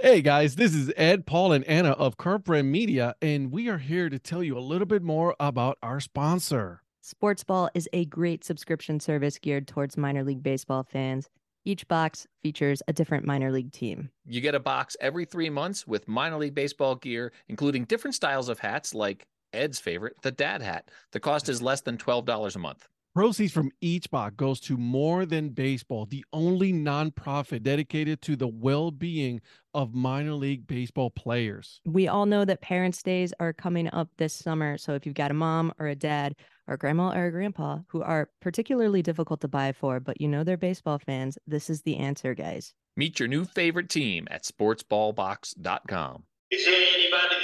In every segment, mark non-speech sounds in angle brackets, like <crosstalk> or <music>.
Hey guys, this is Ed, Paul, and Anna of Current Media, and we are here to tell you a little bit more about our sponsor. Sportsball is a great subscription service geared towards minor league baseball fans. Each box features a different minor league team. You get a box every three months with minor league baseball gear, including different styles of hats like Ed's favorite, the dad hat. The cost is less than $12 a month. Proceeds from each box goes to More Than Baseball, the only nonprofit dedicated to the well-being of minor league baseball players. We all know that Parents' Days are coming up this summer. So if you've got a mom or a dad or a grandma or a grandpa who are particularly difficult to buy for, but you know they're baseball fans, this is the answer, guys. Meet your new favorite team at sportsballbox.com. Is there anybody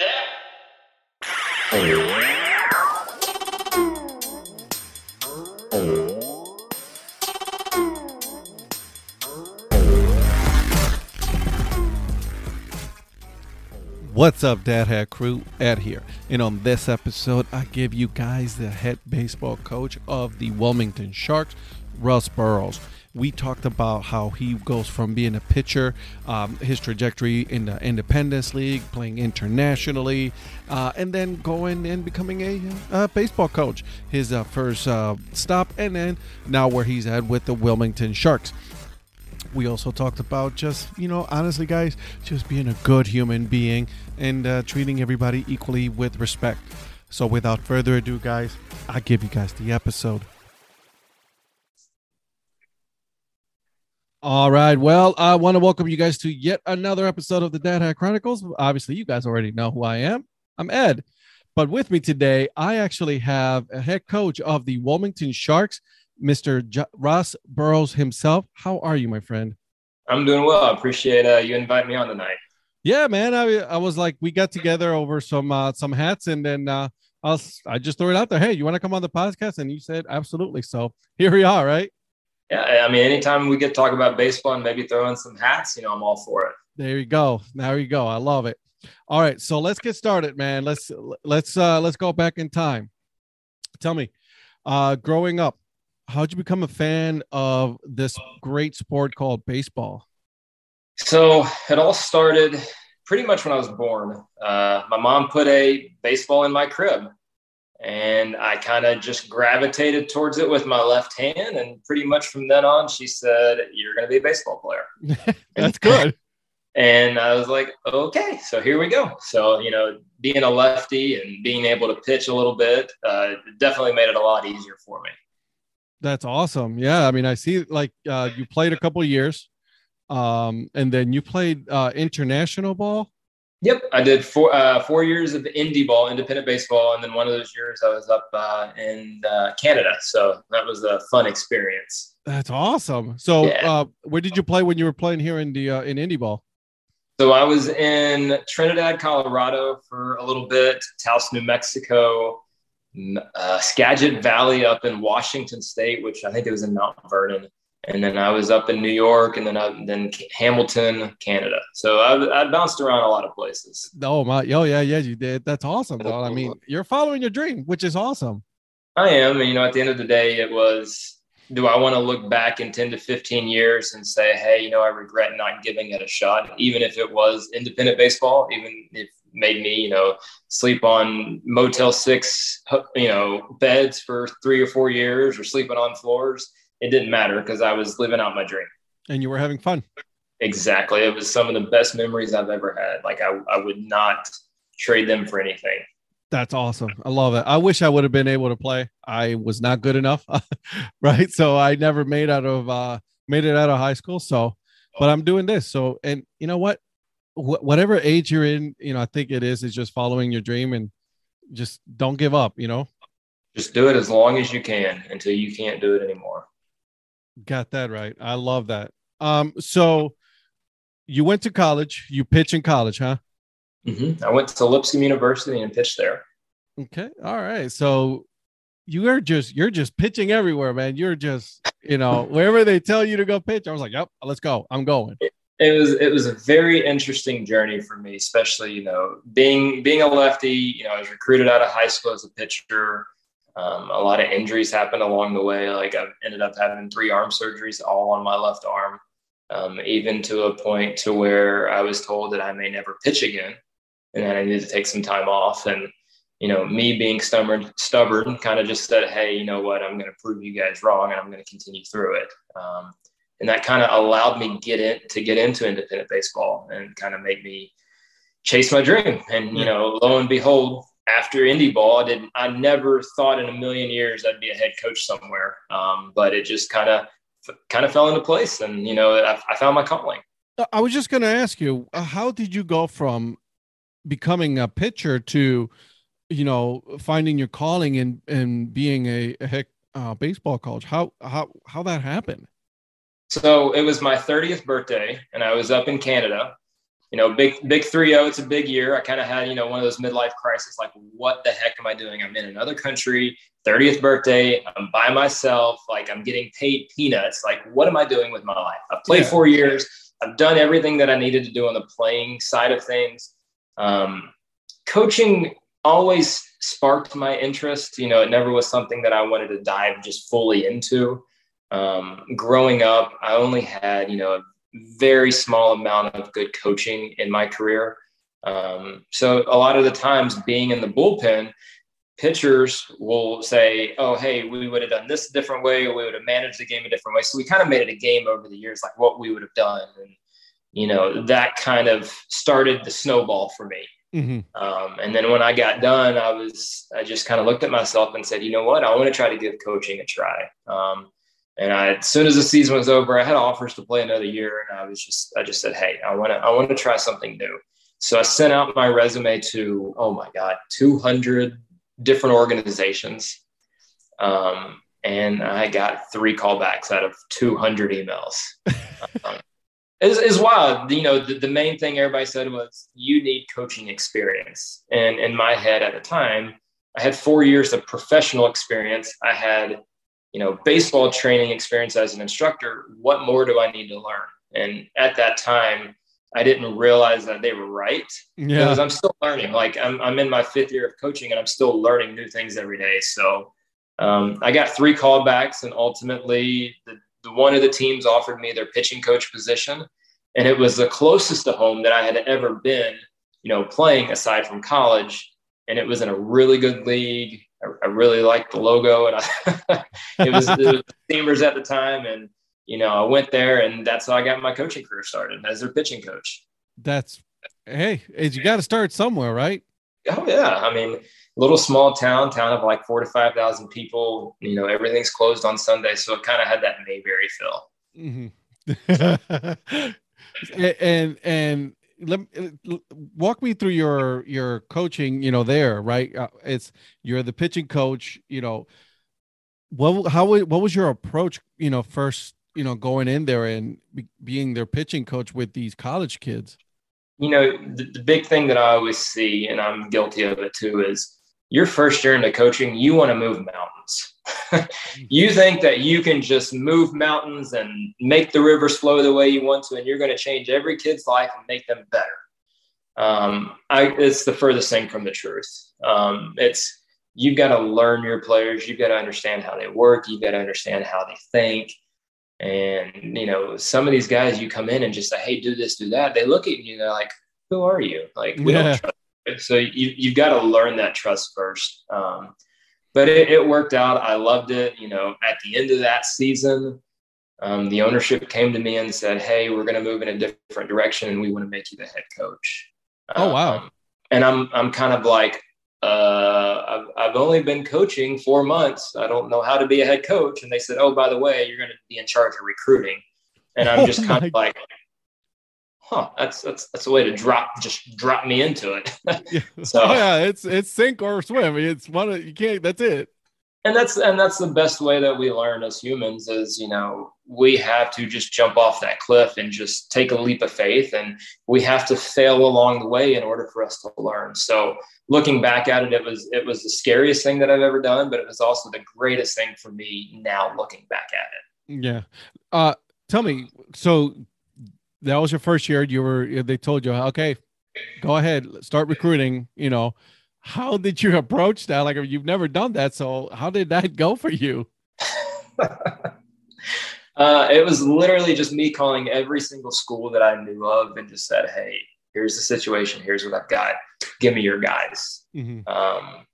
What's up, Dad Hat Crew? Ed here. And on this episode, I give you guys the head baseball coach of the Wilmington Sharks, Russ Burroughs. We talked about how he goes from being a pitcher, um, his trajectory in the Independence League, playing internationally, uh, and then going and becoming a uh, baseball coach. His uh, first uh, stop, and then now where he's at with the Wilmington Sharks we also talked about just you know honestly guys just being a good human being and uh, treating everybody equally with respect. So without further ado guys i give you guys the episode. All right. Well i want to welcome you guys to yet another episode of the dad hat chronicles. Obviously you guys already know who i am. I'm ed. But with me today i actually have a head coach of the wilmington sharks Mr. J- Russ Burroughs himself. How are you, my friend? I'm doing well. I appreciate uh, you invite me on tonight. Yeah, man. I I was like, we got together over some uh, some hats, and then uh, I was I just threw it out there. Hey, you want to come on the podcast? And you said absolutely. So here we are, right? Yeah, I mean, anytime we get to talk about baseball and maybe throw in some hats, you know, I'm all for it. There you go. There you go. I love it. All right, so let's get started, man. Let's let's uh let's go back in time. Tell me, uh growing up, how'd you become a fan of this great sport called baseball? So it all started pretty much when I was born. Uh, my mom put a baseball in my crib, and I kind of just gravitated towards it with my left hand. And pretty much from then on, she said, "You're going to be a baseball player." <laughs> That's good. and I was like, "Okay, so here we go." So you know, being a lefty and being able to pitch a little bit uh, definitely made it a lot easier for me. That's awesome. Yeah, I mean, I see like uh, you played a couple years, um, and then you played uh, international ball. Yep, I did four uh, four years of indie ball, independent baseball, and then one of those years I was up uh, in uh, Canada. So that was a fun experience. That's awesome. So, yeah. uh, where did you play when you were playing here in the uh, in indie ball? So I was in Trinidad, Colorado for a little bit, Taos, New Mexico, uh, Skagit Valley up in Washington State, which I think it was in Mount Vernon, and then I was up in New York, and then I, then Hamilton, Canada. So I, I bounced around a lot of places. Oh my! Oh yeah, yeah, you did. That's awesome. I mean, you're following your dream, which is awesome. I am, and you know, at the end of the day, it was. Do I want to look back in 10 to 15 years and say, hey, you know, I regret not giving it a shot, even if it was independent baseball, even if made me, you know, sleep on Motel Six, you know, beds for three or four years or sleeping on floors. It didn't matter because I was living out my dream. And you were having fun. Exactly. It was some of the best memories I've ever had. Like I, I would not trade them for anything. That's awesome. I love it. I wish I would have been able to play. I was not good enough. <laughs> right. So I never made out of uh made it out of high school. So but I'm doing this. So and you know what? Wh- whatever age you're in, you know, I think it is is just following your dream and just don't give up. You know, just do it as long as you can until you can't do it anymore. Got that right. I love that. Um, so you went to college. You pitch in college, huh? Mm-hmm. I went to Lipscomb University and pitched there. Okay. All right. So you are just you're just pitching everywhere, man. You're just you know wherever they tell you to go pitch. I was like, yep, let's go. I'm going it was it was a very interesting journey for me, especially you know being being a lefty. You know, I was recruited out of high school as a pitcher. Um, a lot of injuries happened along the way. Like I ended up having three arm surgeries, all on my left arm. um, even to a point to where I was told that I may never pitch again and that I needed to take some time off. And, you know, me being stubborn, stubborn kind of just said, Hey, you know what, I'm going to prove you guys wrong and I'm going to continue through it. Um, and that kind of allowed me get in to get into independent baseball and kind of make me chase my dream. And, you know, lo and behold, after indie ball, I didn't, I never thought in a million years I'd be a head coach somewhere. Um, but it just kind of, kind of fell into place and, you know, I, I found my calling. I was just going to ask you, uh, how did you go from becoming a pitcher to, you know, finding your calling and, and being a, a heck uh, baseball coach? How, how, how that happened? So it was my 30th birthday and I was up in Canada you know, big big three zero. It's a big year. I kind of had you know one of those midlife crises, like what the heck am I doing? I'm in another country, 30th birthday. I'm by myself. Like I'm getting paid peanuts. Like what am I doing with my life? I've played yeah. four years. I've done everything that I needed to do on the playing side of things. Um, coaching always sparked my interest. You know, it never was something that I wanted to dive just fully into. Um, growing up, I only had you know a very small amount of good coaching in my career. Um, so a lot of the times being in the bullpen, pitchers will say, "Oh, hey, we would have done this a different way, or we would have managed the game a different way." So we kind of made it a game over the years, like what we would have done, and you know that kind of started the snowball for me. Mm-hmm. Um, and then when I got done, I was I just kind of looked at myself and said, "You know what? I want to try to give coaching a try." Um, and I, as soon as the season was over, I had offers to play another year, and I was just, I just said, "Hey, I want to, I want to try something new." So I sent out my resume to, oh my God, 200 different organizations, um, and I got three callbacks out of 200 emails. <laughs> um, is, is wild. You know, the, the main thing everybody said was you need coaching experience. And in my head at the time, I had four years of professional experience. I had you know, baseball training experience as an instructor, what more do I need to learn? And at that time, I didn't realize that they were right yeah. because I'm still learning. Like I'm, I'm in my fifth year of coaching and I'm still learning new things every day. So um, I got three callbacks and ultimately the, the one of the teams offered me their pitching coach position. And it was the closest to home that I had ever been, you know, playing aside from college. And it was in a really good league. I, I really liked the logo, and I, <laughs> it was the Steamers at the time, and you know, I went there, and that's how I got my coaching career started as their pitching coach. That's hey, you got to start somewhere, right? Oh yeah, I mean, little small town, town of like four to five thousand people. You know, everything's closed on Sunday, so it kind of had that Mayberry feel. Mm-hmm. <laughs> and and let walk me through your your coaching you know there right? Uh, it's you're the pitching coach you know. What how what was your approach you know first you know going in there and be, being their pitching coach with these college kids? You know the, the big thing that i always see and i'm guilty of it too is your first year into coaching you want to move mountains <laughs> you think that you can just move mountains and make the rivers flow the way you want to, and you're going to change every kid's life and make them better. Um, I, it's the furthest thing from the truth. Um, it's you've got to learn your players. You've got to understand how they work. You've got to understand how they think. And you know, some of these guys, you come in and just say, "Hey, do this, do that." They look at you, and they're like, "Who are you?" Like, we yeah. don't trust. So you you've got to learn that trust first. Um, but it, it, worked out. I loved it. You know, at the end of that season, um, the ownership came to me and said, "Hey, we're going to move in a different direction, and we want to make you the head coach." Oh wow! Um, and I'm I'm kind of like, uh, I've I've only been coaching four months. I don't know how to be a head coach. And they said, "Oh, by the way, you're going to be in charge of recruiting." And I'm <laughs> just kind of like, huh, that's that's that's a way to drop just drop me into it. <laughs> <laughs> so oh, yeah, it's it's sink or swim. It's one of you can't. That's it. And that's and that's the best way that we learn as humans is you know we have to just jump off that cliff and just take a leap of faith and we have to fail along the way in order for us to learn so looking back at it it was it was the scariest thing that i've ever done but it was also the greatest thing for me now looking back at it yeah uh tell me so that was your first year. You were they told you, okay, go ahead, start recruiting. You know, how did you approach that? Like you've never done that, so how did that go for you? <laughs> Uh, it was literally just me calling every single school that I knew of and just said, "Hey, here's the situation. Here's what I've got. Give me your guys." Mm-hmm. Um,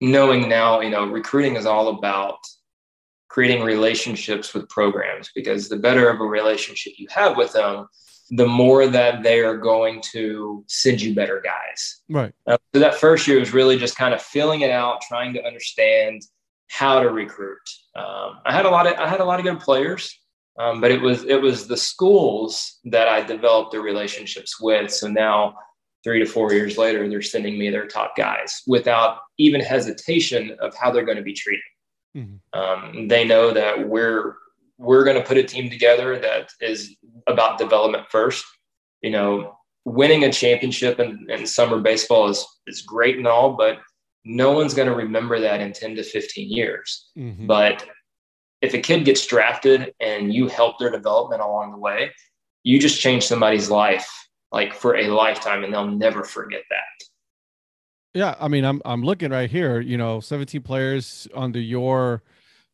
knowing now, you know, recruiting is all about creating relationships with programs because the better of a relationship you have with them, the more that they are going to send you better guys. Right. Uh, so that first year was really just kind of filling it out, trying to understand how to recruit. Um, I had a lot of I had a lot of good players, um, but it was it was the schools that I developed the relationships with. So now, three to four years later, they're sending me their top guys without even hesitation of how they're going to be treated. Mm-hmm. Um, they know that we're we're going to put a team together that is about development first. You know, winning a championship in, in summer baseball is is great and all, but no one's going to remember that in 10 to 15 years. Mm-hmm. But if a kid gets drafted and you help their development along the way, you just change somebody's life like for a lifetime and they'll never forget that. Yeah, I mean, I'm I'm looking right here. You know, 17 players under your,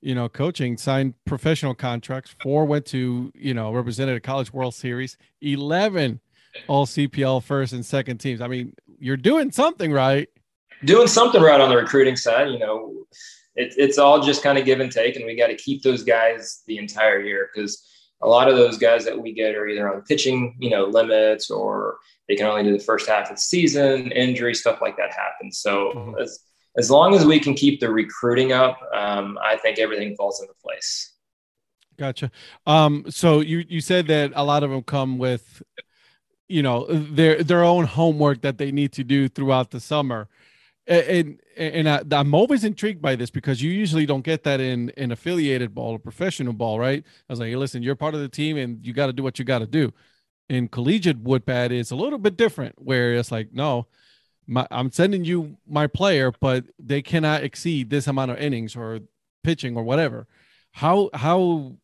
you know, coaching signed professional contracts. Four went to you know represented a College World Series. 11 all CPL first and second teams. I mean, you're doing something right doing something right on the recruiting side. You know, it, it's all just kind of give and take, and we got to keep those guys the entire year because a lot of those guys that we get are either on pitching, you know, limits or they can only do the first half of the season, injury stuff like that happens. So mm-hmm. as as long as we can keep the recruiting up, um, I think everything falls into place. Gotcha. Um, so you you said that a lot of them come with, you know, their their own homework that they need to do throughout the summer and and I, am always intrigued by this because you usually don't get that in in affiliated ball or professional ball, right? I was like, hey, listen, you're part of the team and you got to do what you got to do. In collegiate wood bat, it's a little bit different, where it's like, no, my, I'm sending you my player, but they cannot exceed this amount of innings or pitching or whatever. How how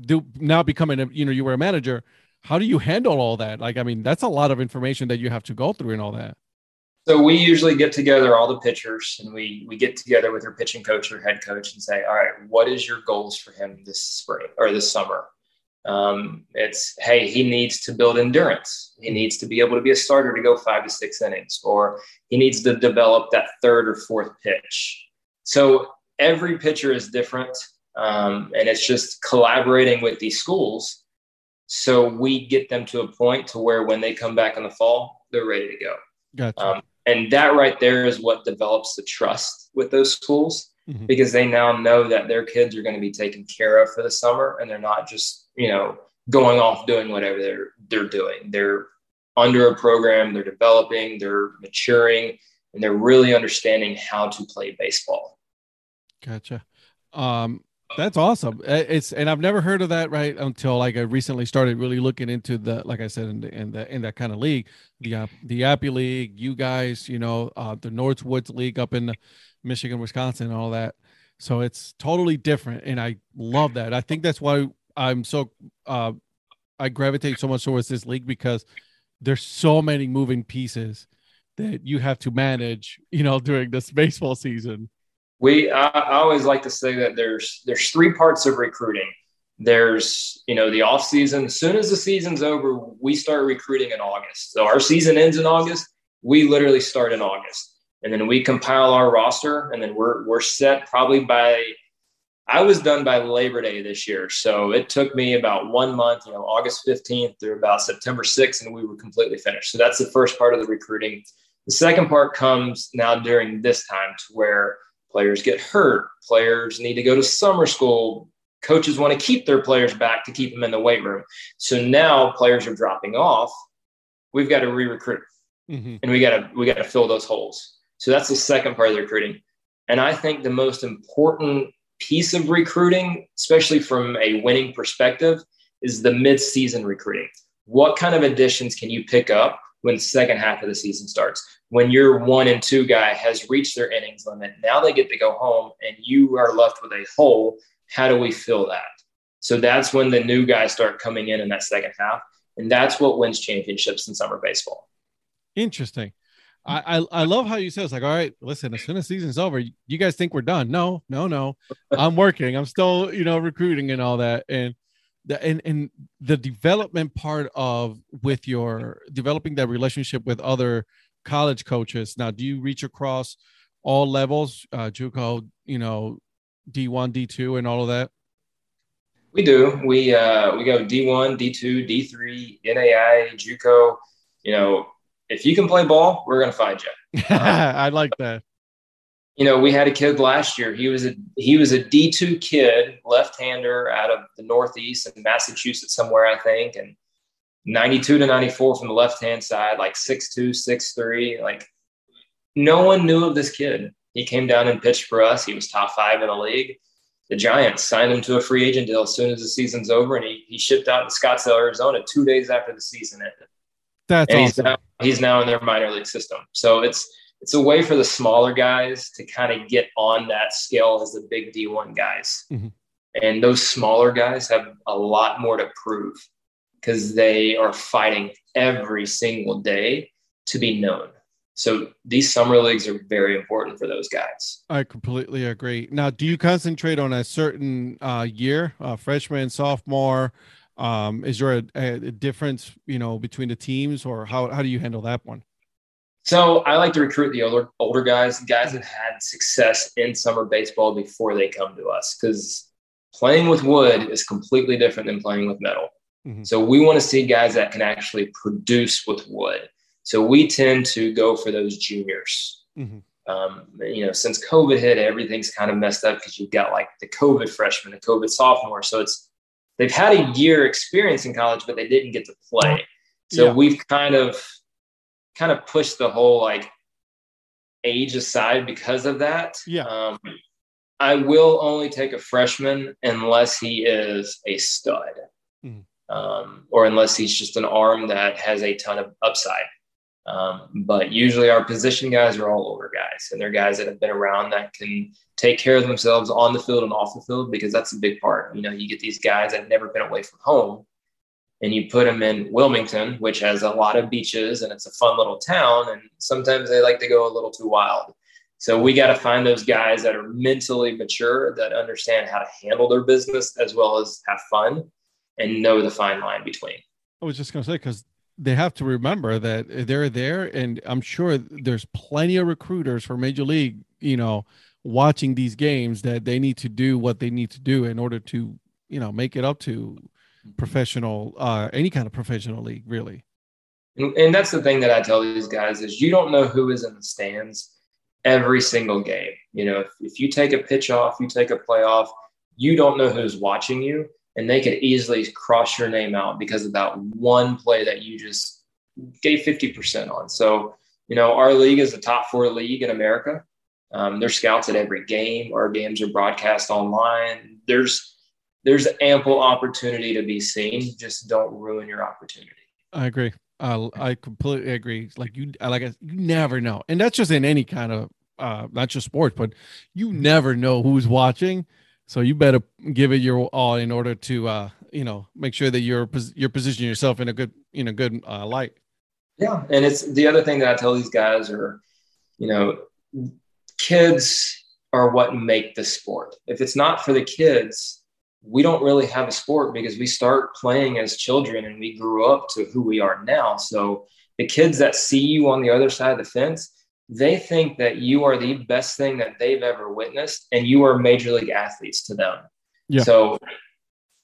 do now becoming a you know you were a manager? How do you handle all that? Like, I mean, that's a lot of information that you have to go through and all that. So we usually get together all the pitchers and we we get together with our pitching coach or head coach and say, all right, what is your goals for him this spring or this summer? Um, it's hey, he needs to build endurance. He needs to be able to be a starter to go five to six innings, or he needs to develop that third or fourth pitch. So every pitcher is different, um, and it's just collaborating with these schools so we get them to a point to where when they come back in the fall, they're ready to go. Gotcha. Um, and that right there is what develops the trust with those schools mm-hmm. because they now know that their kids are going to be taken care of for the summer and they're not just you know going off doing whatever they're they're doing. They're under a program they're developing they're maturing and they're really understanding how to play baseball. Gotcha. Um that's awesome. It's and I've never heard of that right until like I recently started really looking into the like I said in the in, the, in that kind of league, the uh, the Appy League, you guys, you know, uh, the Northwoods League up in Michigan, Wisconsin, and all that. So it's totally different, and I love that. I think that's why I'm so uh, I gravitate so much towards this league because there's so many moving pieces that you have to manage, you know, during this baseball season we I, I, always like to say that there's there's three parts of recruiting. There's you know the off season. As soon as the season's over we start recruiting in august. So our season ends in august. We literally start in august. And then we compile our roster and then we're we're set probably by i was done by labor day this year. So it took me about one month you know august 15th through about september 6th and we were completely finished. So that's the first part of the recruiting. The second part comes now during this time to where Players get hurt. Players need to go to summer school. Coaches want to keep their players back to keep them in the weight room. So now players are dropping off. We've got to re-recruit, mm-hmm. and we got to we got to fill those holes. So that's the second part of the recruiting. And I think the most important piece of recruiting, especially from a winning perspective, is the mid-season recruiting. What kind of additions can you pick up when the second half of the season starts. When your one and two guy has reached their innings limit, now they get to go home and you are left with a hole. How do we fill that? So that's when the new guys start coming in in that second half. And that's what wins championships in summer baseball. Interesting. I, I, I love how you said it's like, all right, listen, as soon as season's over, you guys think we're done. No, no, no. I'm working. I'm still, you know, recruiting and all that. And the and, and the development part of with your developing that relationship with other college coaches. Now, do you reach across all levels, uh JUCO, you know, D1, D2, and all of that? We do. We uh we go D1, D2, D3, NAI, JUCO. You know, if you can play ball, we're going to find you. <laughs> I like that. You know, we had a kid last year. He was a he was a D two kid, left hander out of the Northeast in Massachusetts somewhere, I think, and ninety two to ninety four from the left hand side, like six two, six three. Like no one knew of this kid. He came down and pitched for us. He was top five in the league. The Giants signed him to a free agent deal as soon as the season's over, and he, he shipped out to Scottsdale, Arizona, two days after the season ended. That's and awesome. he's now he's now in their minor league system. So it's it's a way for the smaller guys to kind of get on that scale as the big D1 guys. Mhm. And those smaller guys have a lot more to prove because they are fighting every single day to be known. So these summer leagues are very important for those guys. I completely agree. Now, do you concentrate on a certain uh, year, uh, freshman, sophomore? Um, is there a, a difference, you know, between the teams, or how how do you handle that one? So I like to recruit the older older guys, guys that had success in summer baseball before they come to us, because playing with wood is completely different than playing with metal. Mhm. So we want to see guys that can actually produce with wood. So we tend to go for those juniors. Mhm. Um, you know, since COVID hit, everything's kind of messed up because you've got like the COVID freshman, the COVID sophomore. So it's they've had a year experience in college, but they didn't get to play. So Yeah. we've kind of kind of pushed the whole like age aside because of that. Yeah. Um, I will only take a freshman unless he is a stud, Mhm. um, or unless he's just an arm that has a ton of upside. Um, but usually our position guys are all older guys, and they're guys that have been around that can take care of themselves on the field and off the field because that's a big part. You know, you get these guys that have never been away from home, and you put them in Wilmington, which has a lot of beaches and it's a fun little town, and sometimes they like to go a little too wild. So we got to find those guys that are mentally mature, that understand how to handle their business as well as have fun, and know the fine line between. I was just going to say because they have to remember that they're there, and I'm sure there's plenty of recruiters for Major League, you know, watching these games that they need to do what they need to do in order to, you know, make it up to professional, uh, any kind of professional league, really. And, and that's the thing that I tell these guys is you don't know who is in the stands every single game. You know, if, if you take a pitch off, you take a play off, you don't know who's watching you, and they could easily cross your name out because of that one play that you just gave 50% on. So, you know, our league is the top four league in America. Um, there's scouts at every game. Our games are broadcast online. There's there's ample opportunity to be seen. Just don't ruin your opportunity. I agree. Uh, I completely agree. Like you, I like I- you never know, and that's just in any kind of, uh, not just sports, but you never know who's watching. So you better give it your all in order to, uh, you know, make sure that you're you're positioning yourself in a good, in a good uh, light. Yeah, and it's the other thing that I tell these guys are, you know, kids are what make the sport. If it's not for the kids, we don't really have a sport because we start playing as children and we grew up to who we are now. So the kids that see you on the other side of the fence, they think that you are the best thing that they've ever witnessed and you are major league athletes to them. Yeah. So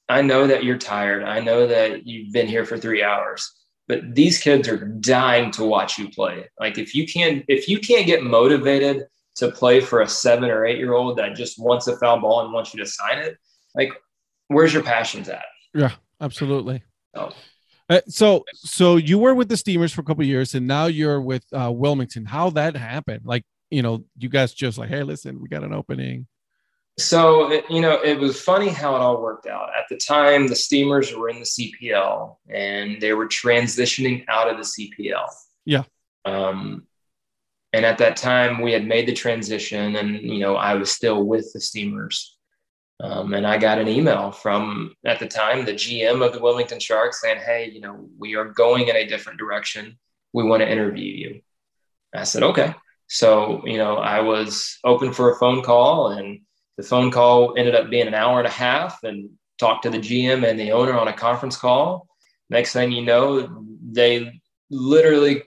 I know that you're tired. I know that you've been here for 3 hours but these kids are dying to watch you play. Like if you can't, if you can't get motivated to play for a 7 or 8 year old that just wants a foul ball and wants you to sign it, like where's your passions at? Yeah, absolutely. So, Uh, so, so you were with the Steamers for a couple of years, and now you're with uh, Wilmington. How that happened? Like, you know, you guys just like, hey, listen, we got an opening. So, it, you know, it was funny how it all worked out. At the time, the Steamers were in the CPL and they were transitioning out of the CPL. Yeah. Um, and at that time, we had made the transition, and you know, I was still with the Steamers. Um, and I got an email from at the time the GM of the Wilmington Sharks saying, "Hey, you know, we are going in a different direction. We want to interview you." I said, okay. So, you know, I was open for a phone call and the phone call ended up being an hour and a half and talked to the GM and the owner on a conference call. Next thing you know, they literally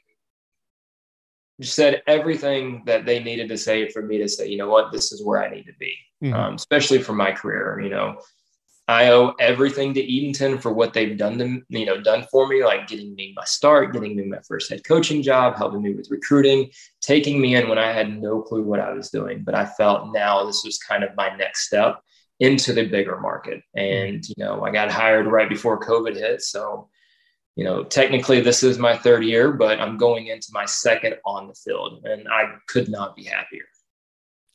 said everything that they needed to say for me to say, you know what, this is where I need to be, mm-hmm. um, especially for my career. You know, I owe everything to Edenton for what they've done to you know done for me, like getting me my start, getting me my first head coaching job, helping me with recruiting, taking me in when I had no clue what I was doing. But I felt now this was kind of my next step into the bigger market. And you know, I got hired right before COVID hit, so you know, technically this is my third year, but I'm going into my second on the field, and I could not be happier.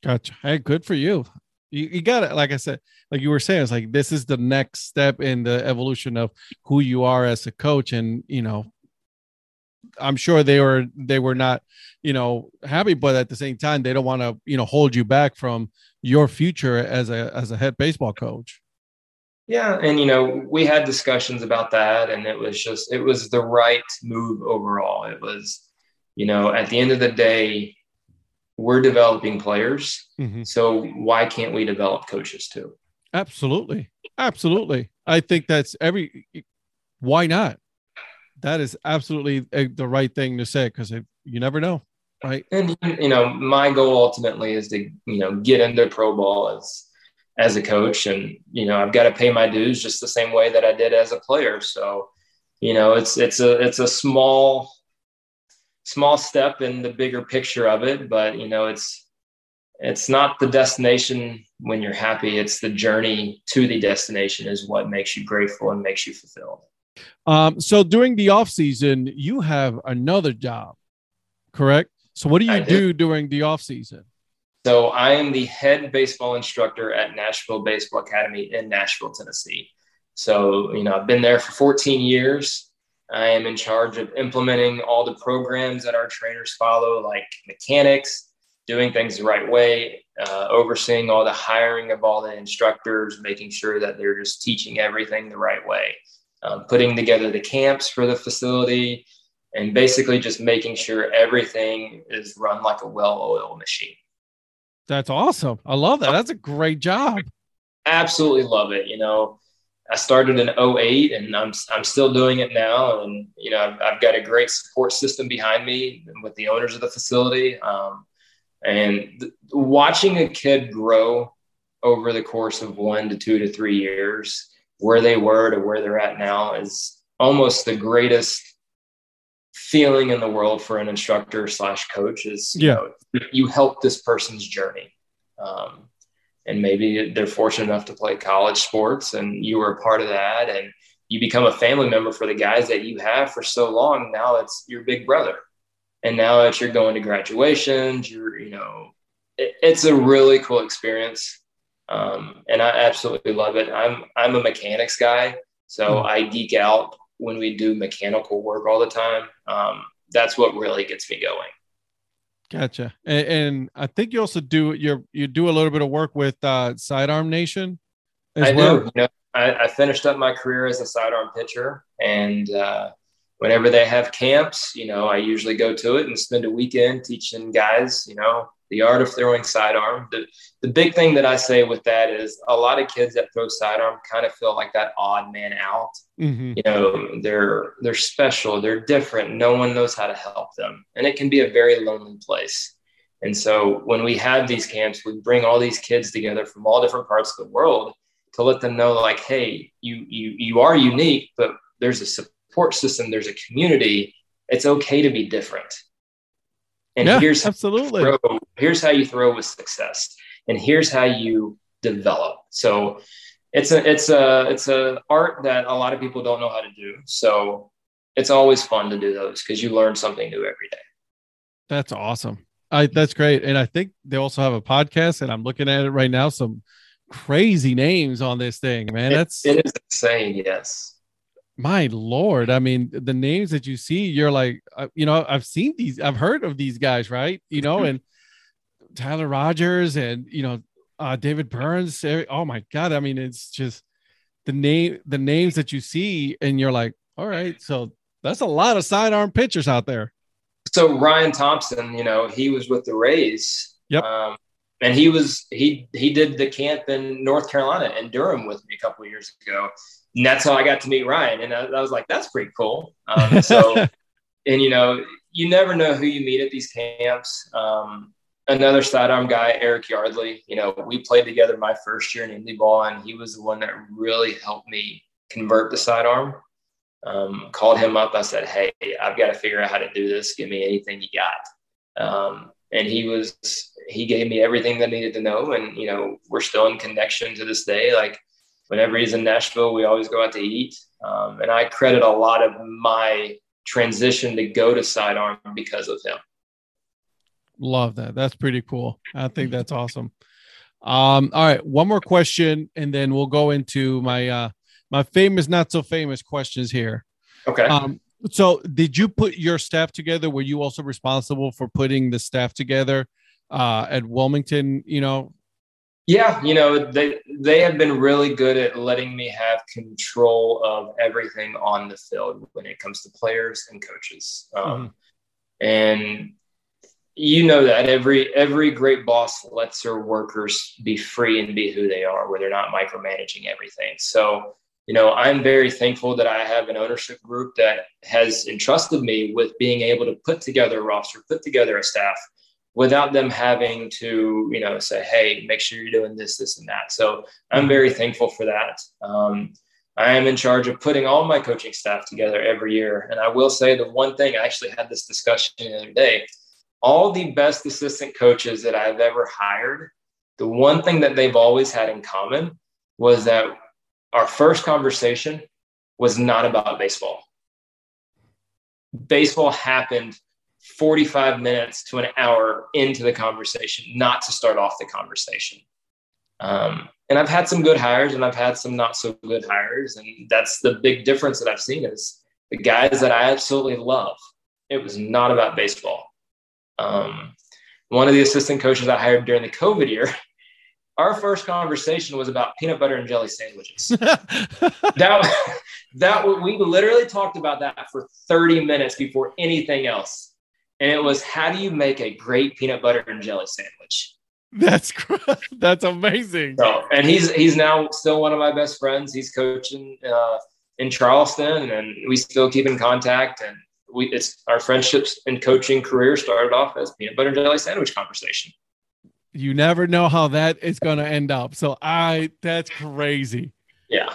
Gotcha. Hey, good for you you, you got it. Like I said, like you were saying, it's like this is the next step in the evolution of who you are as a coach. And, you know, I'm sure they were they were not, you know, happy, but at the same time, they don't want to, you know, hold you back from your future as a as a head baseball coach. Yeah, and you know, we had discussions about that, and it was just it was the right move overall. It was, you know, at the end of the day, we're developing players. Mm-hmm. So why can't we develop coaches too? Absolutely. Absolutely. I think that's every, why not? That is absolutely a, the right thing to say because you never know. Right. And, you know, my goal ultimately is to, you know, get into pro ball as, as a coach. And, you know, I've got to pay my dues just the same way that I did as a player. So, you know, it's, it's a, it's a small, small step in the bigger picture of it but you know it's it's not the destination when you're happy. It's the journey to the destination is what makes you grateful and makes you fulfilled. Um, so during the off season you have another job correct? So what do you do. during the off season? So i am the head baseball instructor at nashville baseball academy in nashville tennessee. So you know i've been there for 14 years I am in charge of implementing all the programs that our trainers follow, like mechanics, doing things the right way, uh, overseeing all the hiring of all the instructors, making sure that they're just teaching everything the right way, um, putting together the camps for the facility, and basically just making sure everything is run like a well-oiled machine. That's awesome. I love that. That's a great job. Absolutely love it. You know, I started in 08 and I'm, I'm still doing it now. And, you know, I've, I've got a great support system behind me with the owners of the facility. Um, and th- watching a kid grow over the course of one to two to three years, where they were to where they're at now is almost the greatest feeling in the world for an instructor slash coach is, you yeah. know, you help this person's journey. Um, and maybe they're fortunate enough to play college sports and you were a part of that and you become a family member for the guys that you have for so long. Now it's your big brother and now that you're going to graduations you're you know it, it's a really cool experience um, and i absolutely love it. I'm i'm a mechanics guy so mm. i geek out when we do mechanical work all the time. Um, that's what really gets me going Gotcha. And, and, I think you also do you you do a little bit of work with uh, Sidearm Nation. I well. do. You know, I, I, finished up my career as a sidearm pitcher, and uh, whenever they have camps, you know, I usually go to it and spend a weekend teaching guys, you know, the art of throwing sidearm. The, the big thing that I say with that is a lot of kids that throw sidearm kind of feel like that odd man out. Mm-hmm. You know, they're they're special, they're different. No one knows how to help them, and it can be a very lonely place. And so when we have these camps, we bring all these kids together from all different parts of the world to let them know, like, hey, you you you are unique, but there's a support system, there's a community. It's okay to be different and yeah, here's absolutely here's how you throw with success, and here's how you develop. So it's a it's a it's a art that a lot of people don't know how to do. So it's always fun to do those because you learn something new every day. That's awesome. I that's great. And I think they also have a podcast, and I'm looking at it right now. Some crazy names on this thing, man. That's it is insane. Yes my lord i mean the names that you see you're like uh, you know i've seen these i've heard of these guys right you know and tyler rogers and you know uh, david burns oh my god i mean it's just the name the names that you see and you're like all right so that's a lot of sidearm pitchers out there So Ryan Thompson, you know, he was with the Rays. Yep. Um, and he was he he did the camp in North Carolina and Durham with me a couple years ago. And that's how I got to meet Ryan, and I, I was like, that's pretty cool. Um, so, <laughs> and you know, you never know who you meet at these camps. Um, another sidearm guy, Eric Yardley. You know, we played together my first year in Indy ball, and he was the one that really helped me convert the sidearm. Um, called him up. I said, "Hey, I've got to figure out how to do this. Give me anything you got." Um, and he was he gave me everything that I needed to know. And you know, we're still in connection to this day. Like whenever he's in Nashville, we always go out to eat. Um, and I credit a lot of my transition to go to sidearm because of him. Love that. That's pretty cool. I think that's awesome. Um, all right, one more question, and then we'll go into my uh my famous, not so famous questions here. Okay. Um, so did you put your staff together? Were you also responsible for putting the staff together uh at Wilmington, you know? Yeah, you know, they they have been really good at letting me have control of everything on the field when it comes to players and coaches. Um, Mhm. and you know that every every great boss lets their workers be free and be who they are where they're not micromanaging everything. So you know i'm very thankful that i have an ownership group that has entrusted me with being able to put together a roster put together a staff without them having to you know say hey make sure you're doing this this and that. So i'm very thankful for that. Um, I am in charge of putting all my coaching staff together every year. And I will say the one thing I actually had this discussion the other day all the best assistant coaches that I've ever hired, the one thing that they've always had in common was that our first conversation was not about baseball. Baseball happened 45 minutes to an hour into the conversation, not to start off the conversation. Um, and I've had some good hires and I've had some not so good hires. And that's the big difference that I've seen is the guys that I absolutely love. It was not about baseball. Um, one of the assistant coaches I hired during the COVID year, <laughs> our first conversation was about peanut butter and jelly sandwiches. <laughs> that that we literally talked about that for 30 minutes before anything else. And it was how do you make a great peanut butter and jelly sandwich? That's <laughs> that's amazing. So, and he's he's now still one of my best friends. He's coaching uh, in Charleston, and we still keep in contact. And we it's our friendships and coaching career started off as peanut butter and jelly sandwich conversation. You never know how that is going to end up. So I that's crazy. Yeah,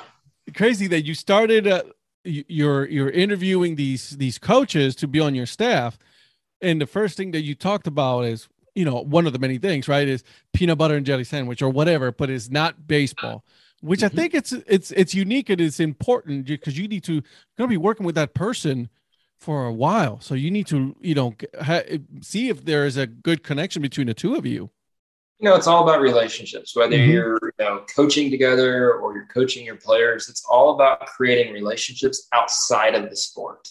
Crazy that you started uh, you- you're you're interviewing these these coaches to be on your staff and the first thing that you talked about is you know one of the many things right is peanut butter and jelly sandwich or whatever but it's not baseball which i Mhm. think it's it's it's unique and it's important because you need to going to be working with that person for a while so you need to you know ha- see if there is a good connection between the two of you you know, it's all about relationships. Whether Mhm. you're you know coaching together or you're coaching your players, it's all about creating relationships outside of the sport.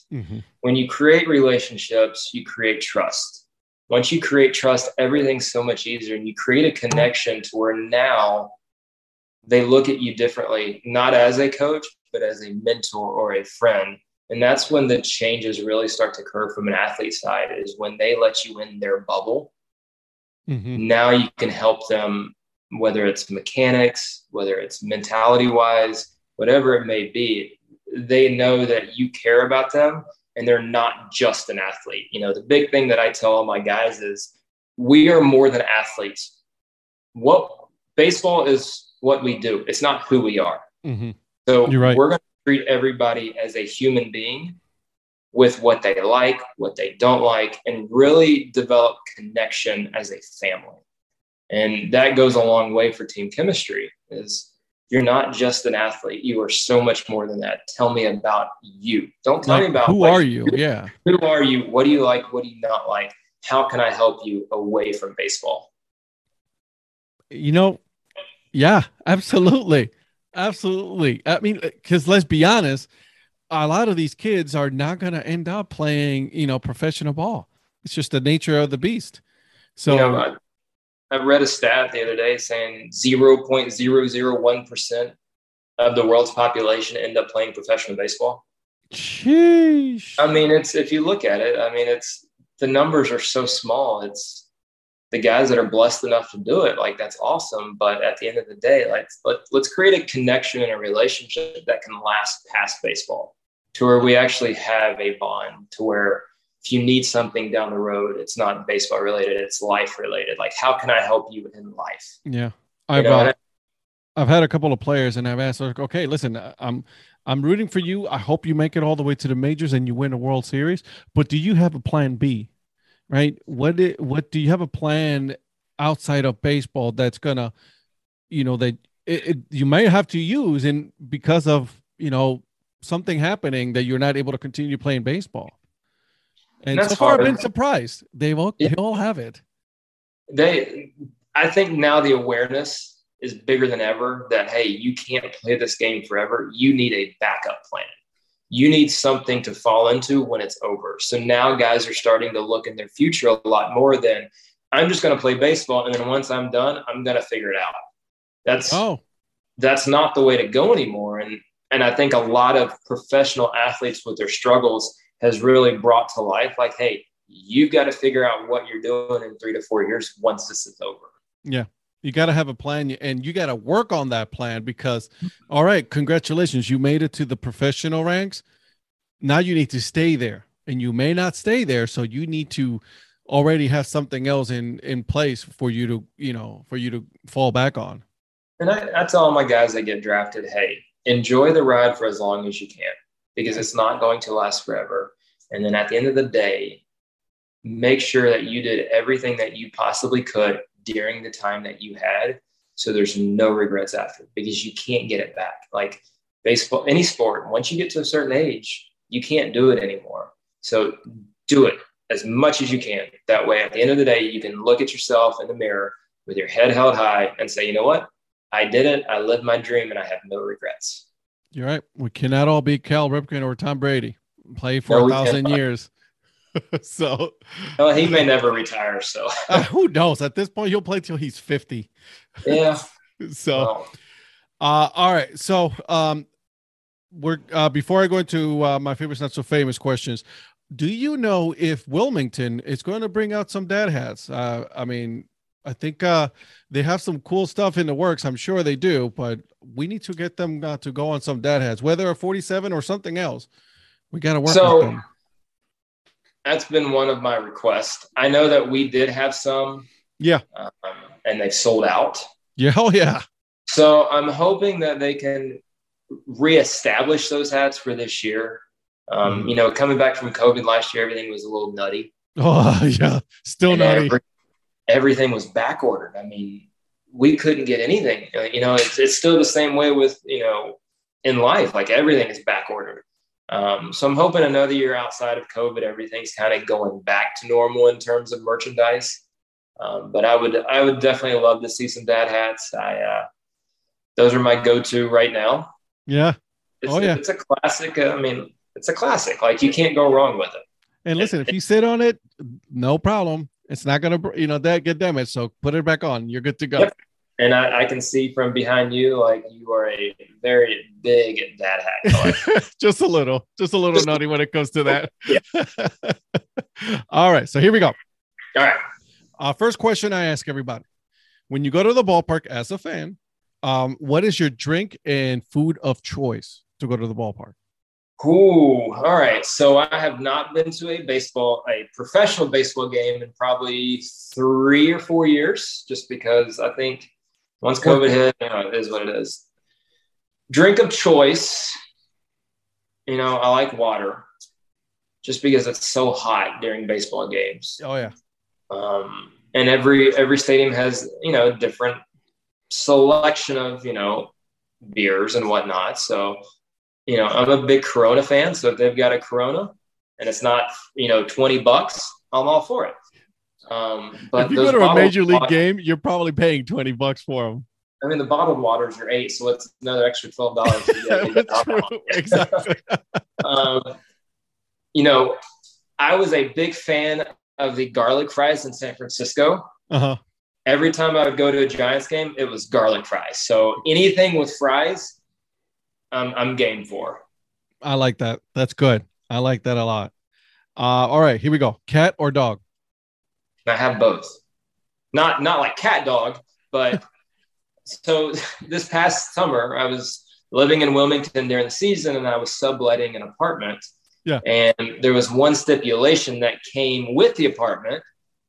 when you create relationships, you create trust. Once you create trust, everything's so much easier and you create a connection to where now they look at you differently, not as a coach, but as a mentor or a friend. And that's when the changes really start to occur from an athlete side is when they let you in their bubble. Mhm. Now you can help them, whether it's mechanics, whether it's mentality wise, whatever it may be. They know that you care about them and they're not just an athlete. You know, the big thing that I tell all my guys is we are more than athletes. What baseball is what we do, it's not who we are. Mhm. So You're right. we're going treat everybody as a human being with what they like, what they don't like, and really develop connection as a family. And that goes a long way for team chemistry is you're not just an athlete. You are so much more than that. Tell me about you. Don't tell me about who like, are you yeah Who are you? What do you like? What do you not like? How can I help you away from baseball? you know yeah <laughs> absolutely absolutely i mean because let's be honest a lot of these kids are not going to end up playing you know professional ball it's just the nature of the beast so you know, I, I read a stat the other day saying 0.001% of the world's population end up playing professional baseball. sheesh. I mean, it's if you look at it, I mean, it's the numbers are so small. It's the guys that are blessed enough to do it. Like that's awesome. But at the end of the day, like let, let's create a connection and a relationship that can last past baseball to where we actually have a bond to where if you need something down the road, it's not baseball related, it's life related. Like, how can I help you in life? Yeah. I've, You know, uh, I've had a couple of players and I've asked, like, okay, listen, I'm I'm rooting for you. I hope you make it all the way to the majors and you win a World Series. But do you have a plan B? Right? What what do you have a plan outside of baseball that's gonna, you know, that it, it, you may have to use and because of you know something happening that you're not able to continue playing baseball. And That's so far, I've been surprised. They've all Yeah. they all have it. they i think now the awareness is bigger than ever that hey you can't play this game forever you need a backup plan you need something to fall into when it's over. So now guys are starting to look in their future a lot more than i'm just going to play baseball and then once i'm done i'm going to figure it out. That's Oh, that's not the way to go anymore. And and i think a lot of professional athletes with their struggles has really brought to life like hey you've got to figure out what you're doing in three to four years once this is over you got to have a plan and you got to work on that plan because all right congratulations you made it to the professional ranks now you need to stay there and you may not stay there so you need to already have something else in in place for you to you know for you to fall back on And I, I tell my guys that get drafted, hey, enjoy the ride for as long as you can because it's not going to last forever. And then at the end of the day, make sure that you did everything that you possibly could during the time that you had. So there's no regrets after because you can't get it back. Like baseball, any sport, once you get to a certain age, you can't do it anymore. So do it as much as you can. That way, at the end of the day, you can look at yourself in the mirror with your head held high and say, you know what? I did it. I lived my dream and I have no regrets. you're right we cannot all be cal ripken or tom brady play for No, a thousand years <laughs> so Well, he may never retire. So, <laughs> uh, who knows at this point he'll play till he's 50 yeah. <laughs> so Well, Uh, all right. So, um, we're uh, before I go into uh, my famous not so famous questions. Do you know if Wilmington is going to bring out some dad hats? Uh, I mean, I think uh, they have some cool stuff in the works. I'm sure they do, but we need to get them uh, to go on some dad hats, whether a 47 or something else. We got to work So- with them. That's been one of my requests. I know that we did have some. Yeah. Um, and they've sold out. Yeah. Oh, yeah. So I'm hoping that they can reestablish those hats for this year. Um, Mhm. You know, coming back from COVID last year, everything was a little nutty. Oh, <laughs> yeah. Still And nutty. every- everything was back ordered. I mean, we couldn't get anything. You know, it's, it's still the same way with, you know, in life, like everything is back ordered. Um, so I'm hoping another year outside of COVID, everything's kind of going back to normal in terms of merchandise. Um, but I would, I would definitely love to see some dad hats. I, uh, those are my go-to right now. Yeah. It's, Oh, yeah. it's a classic. uh, I mean, it's a classic. Like you can't go wrong with it. And listen, if you sit on it, no problem. It's not gonna, you know, that get damaged. So put it back on. You're good to go. Yep. And I, I can see from behind you, like you are a very big dad hat <laughs> just a little, just a little Just- nutty when it comes to that. <laughs> Yeah. <laughs> All right. So here we go. All right. Uh, first question I ask everybody: When you go to the ballpark as a fan, um, what is your drink and food of choice to go to the ballpark? Ooh, all right. So I have not been to a baseball, a professional baseball game in probably three or four years, just because I think once COVID hit, you know, it is what it is. Drink of choice, you know, I like water, just because it's so hot during baseball games. Oh yeah, um, and every every stadium has you know different selection of you know beers and whatnot. So you know i'm a big corona fan. So if they've got a corona and it's not you know 20 bucks i'm all for it um, but if you go to a major league water- game, you're probably paying twenty bucks for them. i mean the bottled waters are eight so it's another extra 12 dollars to get <laughs> it alcohol. <laughs> exactly. <laughs> um, you know i was a big fan of the garlic fries in san francisco Uh huh. every time I would go to a Giants game, it was garlic fries. So anything with fries, um, I'm game for. I like that. That's good. I like that a lot. Uh, all right, here we go. Cat or dog? I have both. Not not like cat dog, but <laughs> so this past summer I was living in Wilmington during the season and I was subletting an apartment. Yeah. And there was one stipulation that came with the apartment,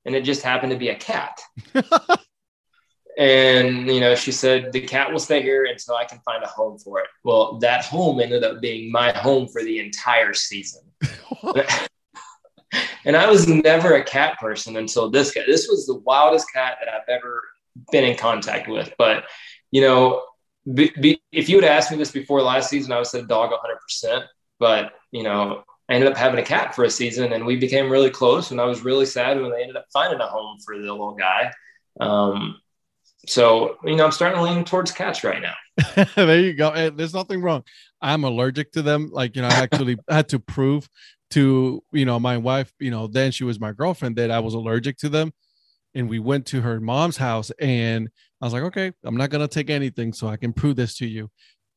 and it just happened to be a cat. <laughs> and you know, she said the cat will stay here until I can find a home for it. Well, that home ended up being my home for the entire season. <laughs> and I was never a cat person until this cat. This was the wildest cat that I've ever been in contact with. But you know, be, be, if you had asked me this before last season, I would have said dog 100%. But you know, I ended up having a cat for a season, and we became really close. And I was really sad when they ended up finding a home for the little guy. Um, so you know, I'm starting to lean towards cats right now. <laughs> there you go. Hey, there's nothing wrong. I'm allergic to them. Like you know, I actually had to prove to you know my wife. You know, then she was my girlfriend that I was allergic to them, and we went to her mom's house, and I was like, okay, I'm not gonna take anything, so I can prove this to you.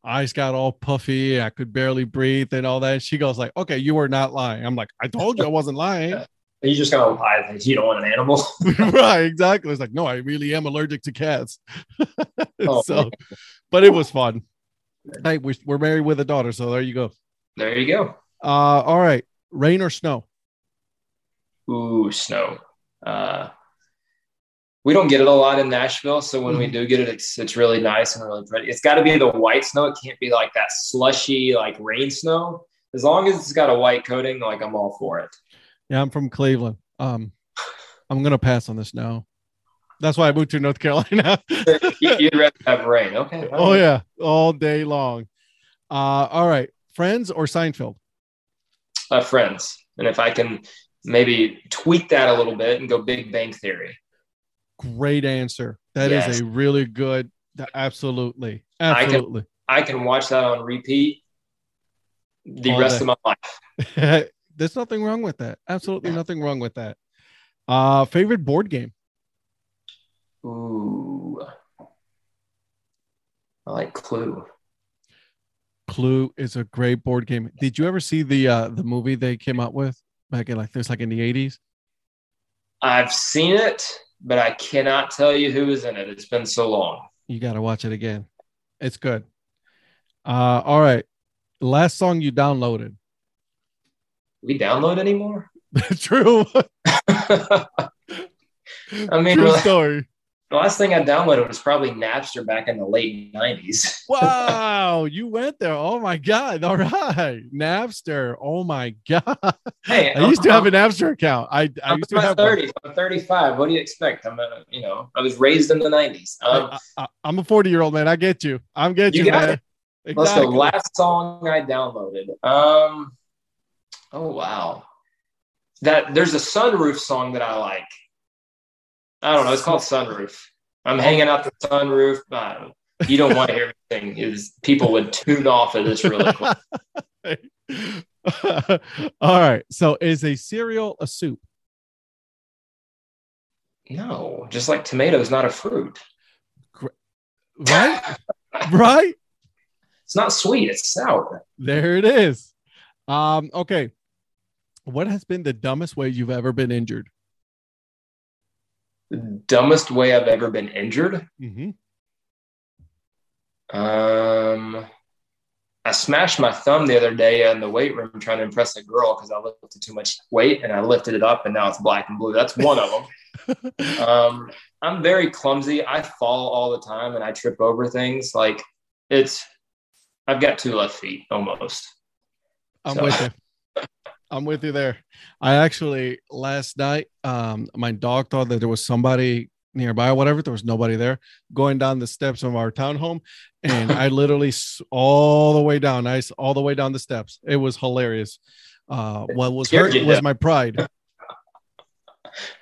Eyes got all puffy. I could barely breathe and all that. And she goes like, okay, you were not lying. I'm like, I told you I wasn't lying. <laughs> You just got to lie you don't want an animal. <laughs> right, exactly. It's like, no, I really am allergic to cats. <laughs> Oh, so, but it was fun. Hey, we, we're married with a daughter, so there you go. there you go. Uh, all right, rain or snow? Ooh, snow. Uh, we don't get it a lot in Nashville, so when we Mhm. do get it, it's it's really nice and really pretty. It's got to be the white snow. It can't be like that slushy like rain snow. As long as it's got a white coating, like I'm all for it. Yeah, I'm from Cleveland. Um, I'm gonna pass on the snow. That's why I moved to North Carolina. <laughs> You- You'd rather have rain, okay? oh yeah, all day long. Uh, all right, Friends or Seinfeld? Uh, friends. And if I can maybe tweak that a little bit and go Big Bang Theory. Great answer. That is Yes. a really good. Absolutely, I can- absolutely. I can watch that on repeat the All rest day. of my life. <laughs> There's nothing wrong with that. Absolutely nothing wrong with that. Uh, favorite board game? Ooh. I like Clue. Clue is a great board game. Did you ever see the uh the movie they came out with back in like this like in the 80s? I've seen it, but I cannot tell you who is in it. It's been so long. You got to watch it again. It's good. Uh all right. Last song you downloaded. we download anymore? <laughs> True. <laughs> I mean, True really, story. The last thing I downloaded was probably Napster back in the late 90s. <laughs> Wow, you went there. Oh my god. All right. Napster. Oh my god. Hey, I used to have an Napster account. I I I'm used to have one. 30s. I'm 35. What do you expect? I'm a, you know, I was raised in the 90s. Um, I, am a 40 year old man. I get you. I'm get You you, man. What's the last song I downloaded? Um, oh wow, that there's a sunroof song that I like. I don't know. It's called Sunroof. I'm hanging out the sunroof. Don't. You don't want to hear anything. Is people would tune off of this really quick. <laughs> All right. So is a cereal a soup? No, just like tomatoes, not a fruit. Right? <laughs> right? It's not sweet. It's sour. There it is. Um, okay. What has been the dumbest way you've ever been injured? The dumbest way I've ever been injured. Mm-hmm. Um, I smashed my thumb the other day in the weight room trying to impress a girl because I lifted too much weight and I lifted it up and now it's black and blue. That's one of them. <laughs> um, I'm very clumsy. I fall all the time and I trip over things. Like it's, I've got two left feet almost. I'm So- with you. <laughs> I'm with you there. I actually last night, um, my dog thought that there was somebody nearby or whatever. There was nobody there. Going down the steps of our townhome, and I <laughs> literally all the way down, ice all the way down the steps. It was hilarious. Uh, what was hurt was to my pride. <laughs>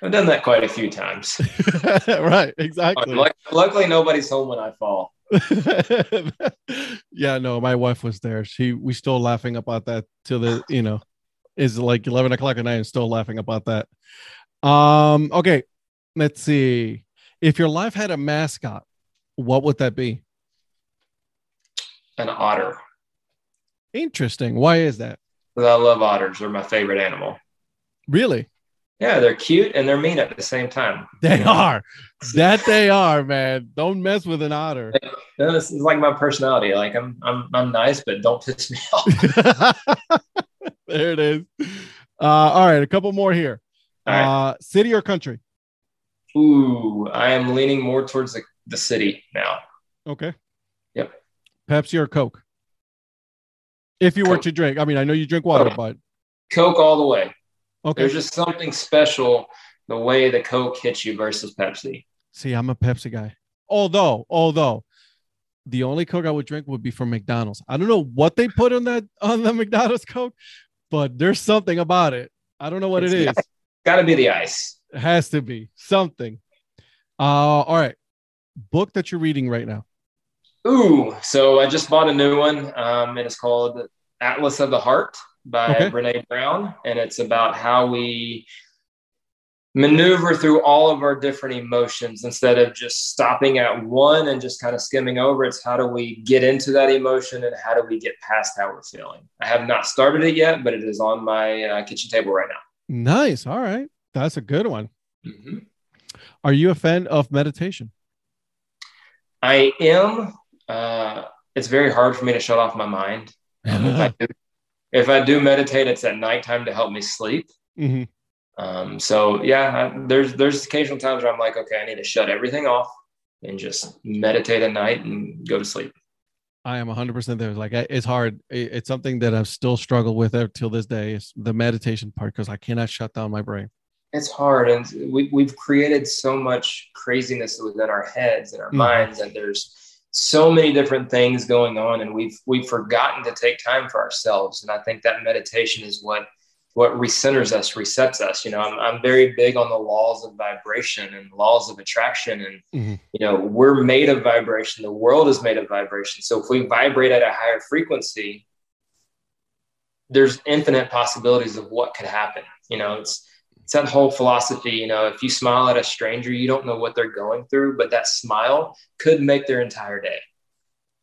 I've done that quite a few times. <laughs> right, exactly. Luck- Luckily, nobody's home when I fall. yeah, no, my wife was there. She we still laughing about that till the you know is like eleven o'clock at night and still laughing about that. Um, okay, let's see. If your life had a mascot, what would that be? An otter. Interesting. Why is that? I love otters. They're my favorite animal. Really? Yeah, they're cute and they're mean at the same time. They are. That they are, man. Don't mess with an otter. <laughs> This is like my personality. Like I'm, I'm, I'm nice, but don't piss me off. <laughs> there it is. Uh, all right, a couple more here. Right. Uh, city or country? Ooh, I am leaning more towards the, the city now. Okay. Yep. Pepsi or Coke? If you were to drink, I mean, I know you drink water, Coke. but Coke all the way. okay. There's just something special the way the Coke hits you versus Pepsi. See, I'm a Pepsi guy. Although, although the only Coke I would drink would be from McDonald's. I don't know what they put on that on the <laughs> McDonald's Coke, but there's something about it. I don't know what it is. It's Got to be the ice. It has to be something. Uh, all right. Book that you're reading right now. Ooh, so I just bought a new one. Um, it's called Atlas of the Heart by Okay. Brene Brown, and it's about how we maneuver through all of our different emotions instead of just stopping at one and just kind of skimming over. It's how do we get into that emotion and how do we get past how we're feeling. I have not started it yet, but it is on my uh, kitchen table right now. Nice. All right. That's a good one. Mhm. Are you a fan of meditation? I am. Uh, it's very hard for me to shut off my mind. <laughs> If, I do, if I do meditate, it's at nighttime to help me sleep. Mhm. Um, so yeah, I, there's there's occasional times where I'm like, okay, I need to shut everything off and just meditate at night and go to sleep. I am 100% there. Like, it's hard. It's something that I've still struggled with till this day is the meditation part because I cannot shut down my brain. It's hard, and we we've created so much craziness within our heads and our Mhm. minds, and there's so many different things going on, and we've we've forgotten to take time for ourselves. And I think that meditation is what what recenters us, resets us. You know, I'm I'm very big on the laws of vibration and laws of attraction, and Mhm. you know, we're made of vibration. The world is made of vibration. So if we vibrate at a higher frequency, there's infinite possibilities of what could happen. You know, it's it's that whole philosophy. You know, if you smile at a stranger, you don't know what they're going through, but that smile could make their entire day.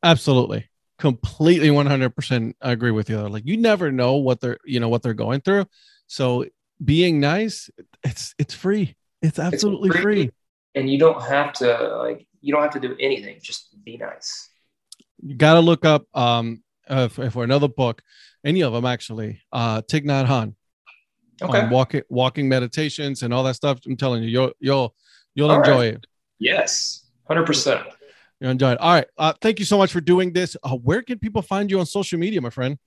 Absolutely. Completely 100% agree with you. Like, you never know what they're, you know, what they're going through. So being nice, it's, it's free. It's absolutely free. free. And you don't have to like you don't have to do anything. Just be nice. you got to look up um uh, for, for another book any of them actually uh Thich Nhat Hanh Okay. on walking walking meditations and all that stuff i'm telling you you'll you'll you'll All enjoy right. it yes. Hundred percent. You'll enjoy it all right uh thank you so much for doing this uh, where can people find you on social media my friend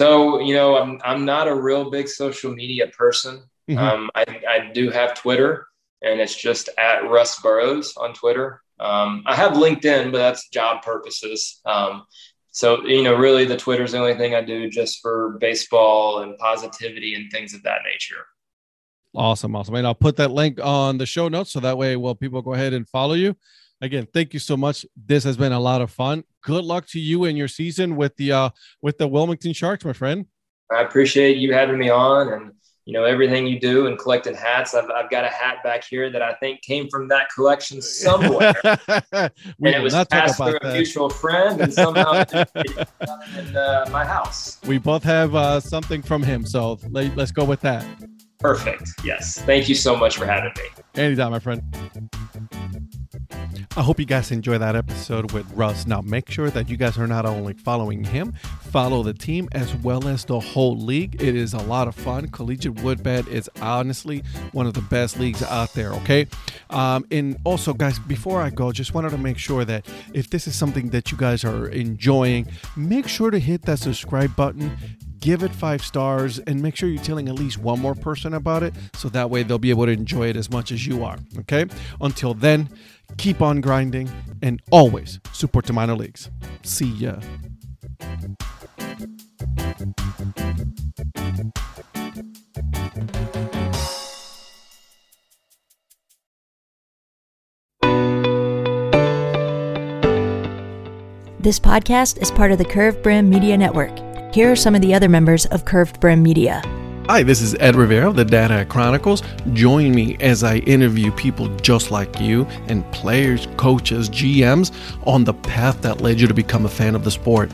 So, you know, I'm I'm not a real big social media person. Mhm. Um, I, I do have Twitter, and it's just at Russ Burroughs on Twitter. Um, I have LinkedIn, but that's job purposes. Um, so, you know, really the Twitter is the only thing I do just for baseball and positivity and things of that nature. awesome awesome and i'll put that link on the show notes so that way well people go ahead and follow you again thank you so much this has been a lot of fun good luck to you and your season with the uh with the wilmington sharks my friend I appreciate you having me on and, you know, everything you do and collecting hats. I've, I've got a hat back here that I think came from that collection somewhere. <laughs> and it was passed through about a mutual friend, and somehow <laughs> it in uh, my house. we both have uh, something from him, so let, let's go with that. Perfect. Yes. Thank you so much for having me. Anytime, my friend. I hope you guys enjoy that episode with Russ. Now, make sure that you guys are not only following him, follow the team as well as the whole league. It is a lot of fun. Collegiate Wood Bat is honestly one of the best leagues out there, okay? Um, and also, guys, before I go, just wanted to make sure that if this is something that you guys are enjoying, make sure to hit that subscribe button give it five stars and make sure you're telling at least one more person about it so that way they'll be able to enjoy it as much as you are okay until then keep on grinding and always support the minor leagues see ya This podcast is part of the Curved Brim Media Network. Here are some of the other members of Curved Brim Media. Hi, this is Ed Rivera of the Dad Hat Chronicles. Join me as I interview people just like you and players, coaches, GMs on the path that led you to become a fan of the sport.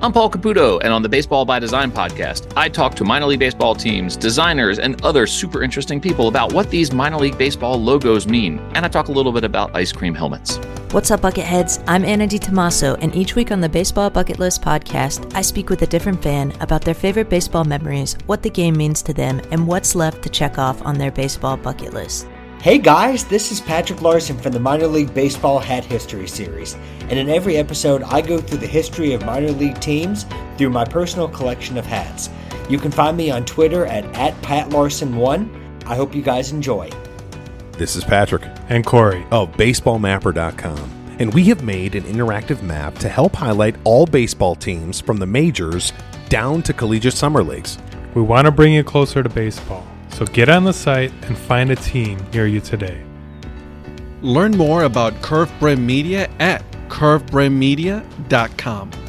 I'm Paul Caputo, and on the Baseball by Design podcast, I talk to minor league baseball teams, designers, and other super interesting people about what these minor league baseball logos mean. And I talk a little bit about ice cream helmets. What's up, Bucketheads? I'm Anna DiTomaso, and each week on the Baseball Bucket List podcast, I speak with a different fan about their favorite baseball memories, what the game means to them, and what's left to check off on their baseball bucket list. Hey guys, this is Patrick Larson from the Minor League Baseball Hat History Series. And in every episode, I go through the history of minor league teams through my personal collection of hats. You can find me on Twitter at, at PatLarson1. I hope you guys enjoy. This is Patrick and Corey of BaseballMapper.com. And we have made an interactive map to help highlight all baseball teams from the majors down to collegiate summer leagues. We want to bring you closer to baseball. So get on the site and find a team near you today. Learn more about Curve Brim Media at curvebrimmedia.com.